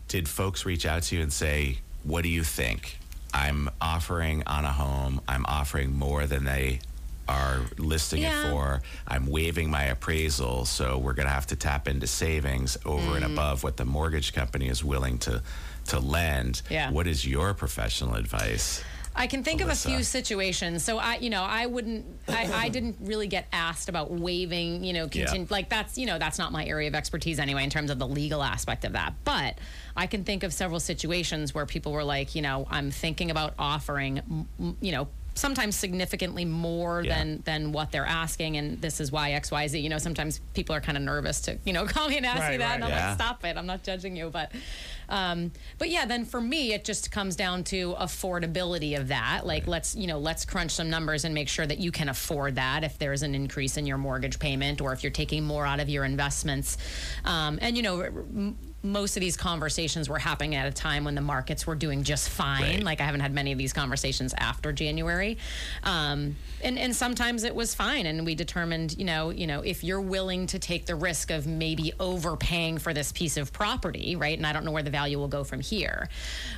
did folks reach out to you and say, What do you think? I'm offering on a home, I'm offering more than they are listing Yeah. it for. I'm waiving my appraisal, so we're going to have to tap into savings over Mm. and above what the mortgage company is willing to to lend. Yeah. What is your professional advice? I can think of a few situations. So I, you know, I wouldn't, I, I didn't really get asked about waiving, you know, continue, like that's, you know, that's not my area of expertise anyway in terms of the legal aspect of that. But I can think of several situations where people were like, you know, I'm thinking about offering, you know, sometimes significantly more Yeah. than than what they're asking and this is why xyz you know sometimes people are kind of nervous to you know call me and ask me that right. and i'm Yeah. like stop it i'm not judging you but um, but yeah, then for me, it just comes down to affordability of that. Like, let's you know, let's crunch some numbers and make sure that you can afford that if there's an increase in your mortgage payment or if you're taking more out of your investments. Um, and you know, most of these conversations were happening at a time when the markets were doing just fine. Right. Like I haven't had many of these conversations after January, um, and and sometimes it was fine. And we determined, you know, you know, if you're willing to take the risk of maybe overpaying for this piece of property, right? And I don't know where the value will go from here,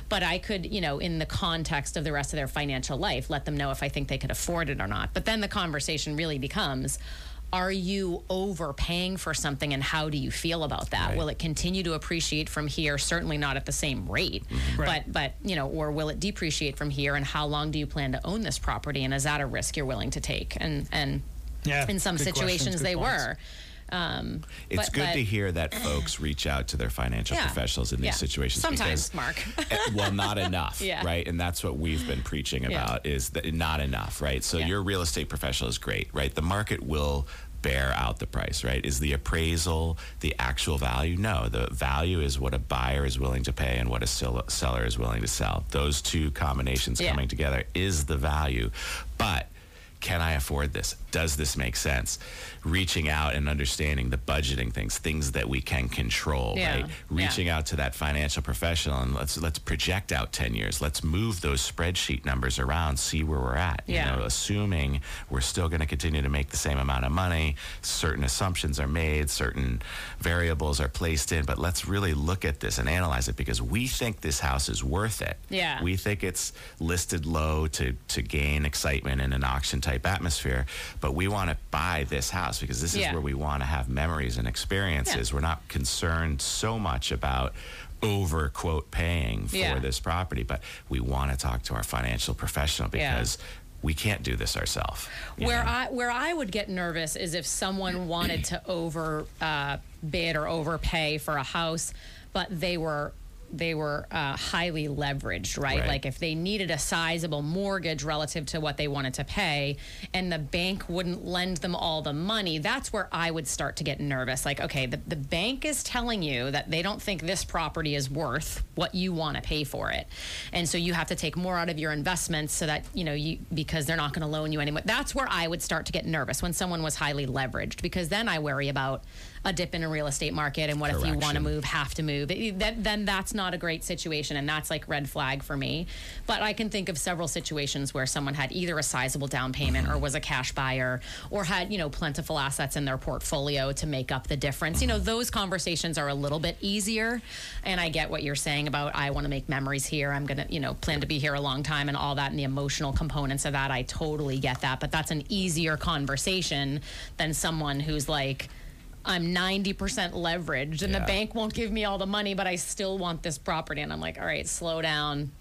but I could, you know, in the context of the rest of their financial life, let them know if I think they could afford it or not. But then the conversation really becomes are you overpaying for something and how do you feel about that Right. will it continue to appreciate from here certainly not at the same rate Right. but but you know or will it depreciate from here and how long do you plan to own this property and is that a risk you're willing to take and and Yeah, in some situations they points. were um It's but- good but- to hear that folks reach out to their financial Yeah. professionals in these Yeah. situations. sometimes because mark Eh, well not enough Yeah. right and that's what we've been preaching about is that not enough right so your real estate professional is great right the market will bear out the price right is the appraisal the actual value no the value is what a buyer is willing to pay and what a sell- seller is willing to sell those two combinations Yeah. coming together is the value but can I afford this? Does this make sense? Reaching out and understanding the budgeting things, things that we can control, Yeah. right? Yeah. Reaching out to that financial professional and let's let's project out 10 years. Let's move those spreadsheet numbers around, see where we're at. Yeah. You know, assuming we're still going to continue to make the same amount of money, certain assumptions are made, certain variables are placed in, but let's really look at this and analyze it because we think this house is worth it. Yeah. We think it's listed low to to gain excitement in an auction type atmosphere, but we want to buy this house because this is where we want to have memories and experiences. We're not concerned so much about over quote paying for Yeah. this property, but we want to talk to our financial professional Yeah. because we can't do this ourselves. Where I where I would get nervous is if someone wanted to over uh, bid or overpay for a house, but they were they were uh, highly leveraged, right? Right. Like if they needed a sizable mortgage relative to what they wanted to pay, and the bank wouldn't lend them all the money, that's where I would start to get nervous. Like, okay, the, the bank is telling you that they don't think this property is worth what you want to pay for it, and so you have to take more out of your investments so that you know you because they're not going to loan you anymore. That's where I would start to get nervous when someone was highly leveraged because then I worry about a dip in a real estate market and what if you want to move, have to move. It- that, then that's not a great situation and that's like red flag for me. But I can think of several situations where someone had either a sizable down payment or was a cash buyer or had, you know, plentiful assets in their portfolio to make up the difference. You know, those conversations are a little bit easier. And I get what you're saying about I want to make memories here. I'm going to, you know, plan to be here a long time and all that and the emotional components of that. I totally get that. But that's an easier conversation than someone who's like, I'm 90% leveraged and Yeah. the bank won't give me all the money, but I still want this property. And I'm like, all right, slow down.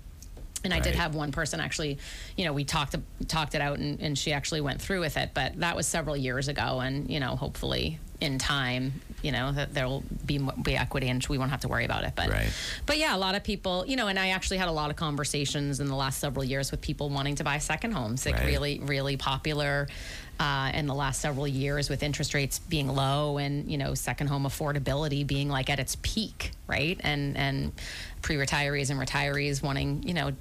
And I did have one person actually, you know, we talked talked it out and, and she actually went through with it, but that was several years ago. And, you know, hopefully in time, you know, that there will be, be equity and we won't have to worry about it. But, Right. but yeah, a lot of people, you know, and I actually had a lot of conversations in the last several years with people wanting to buy second homes, like Right. really, really popular uh, in the last several years with interest rates being low and, you know, second home affordability being like at its peak, right? And, and pre retirees and retirees wanting, you know,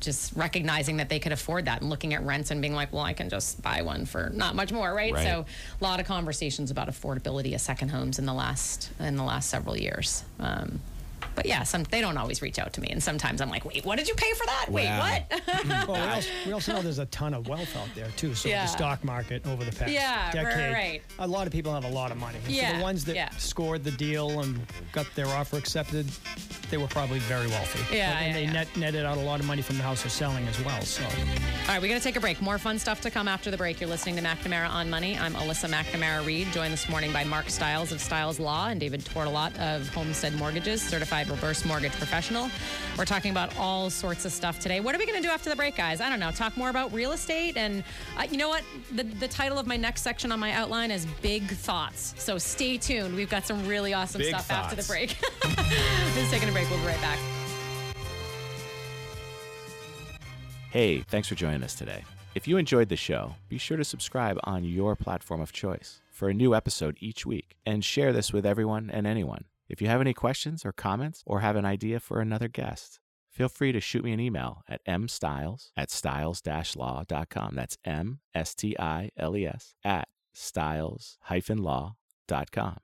just recognizing that they could afford that and looking at rents and being like, well, I can just buy one for not much more, right? Right. So a lot of conversations about affordability of second homes in the last in the last several years. Um, but yeah, some they don't always reach out to me, and sometimes I'm like, wait, what did you pay for that? Wait, what? Mm-hmm. Well, we also, we also know there's a ton of wealth out there too. So Yeah. the stock market over the past Yeah, decade, right. a lot of people have a lot of money. And So Yeah, the ones that yeah. scored the deal and got their offer accepted, they were probably very wealthy. Yeah, and, they. Net, netted out a lot of money from the house they're selling as well. So All right, we're going to take a break. More fun stuff to come after the break. You're listening to McNamara on Money. I'm Alyssa McNamara Reed, joined this morning by Mark Stiles of Stiles Law and David Tortolot of Homestead Mortgages, certified reverse mortgage professional. We're talking about all sorts of stuff today. What are we going to do after the break, guys? I don't know. Talk more about real estate. And uh, you know what? The, the title of my next section on my outline is Big Thoughts. So stay tuned. We've got some really awesome Big stuff after the thoughts. break. Just taking a break. We'll be right back. Hey, thanks for joining us today. If you enjoyed the show, be sure to subscribe on your platform of choice for a new episode each week and share this with everyone and anyone. If you have any questions or comments or have an idea for another guest, feel free to shoot me an email at mstiles at stiles-law.com. That's M-S-T-I-L-E-S at stiles-law.com.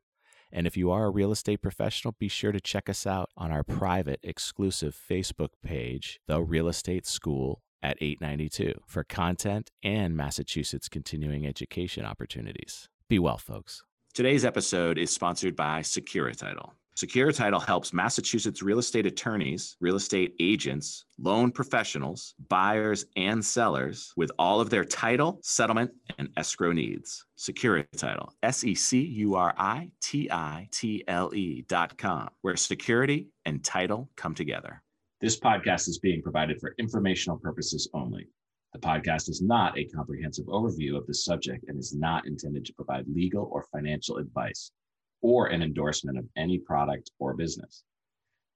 And if you are a real estate professional, be sure to check us out on our private exclusive Facebook page, The Real Estate School at 892, for content and Massachusetts continuing education opportunities. Be well, folks. Today's episode is sponsored by Securititle. Securititle helps Massachusetts real estate attorneys, real estate agents, loan professionals, buyers, and sellers with all of their title, settlement, and escrow needs. Securititle, S E C U R I T I T L E dot com, where security and title come together. This podcast is being provided for informational purposes only. The podcast is not a comprehensive overview of the subject and is not intended to provide legal or financial advice or an endorsement of any product or business.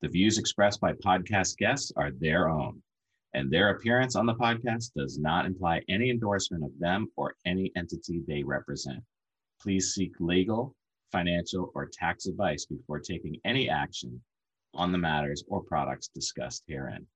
The views expressed by podcast guests are their own, and their appearance on the podcast does not imply any endorsement of them or any entity they represent. Please seek legal, financial, or tax advice before taking any action on the matters or products discussed herein.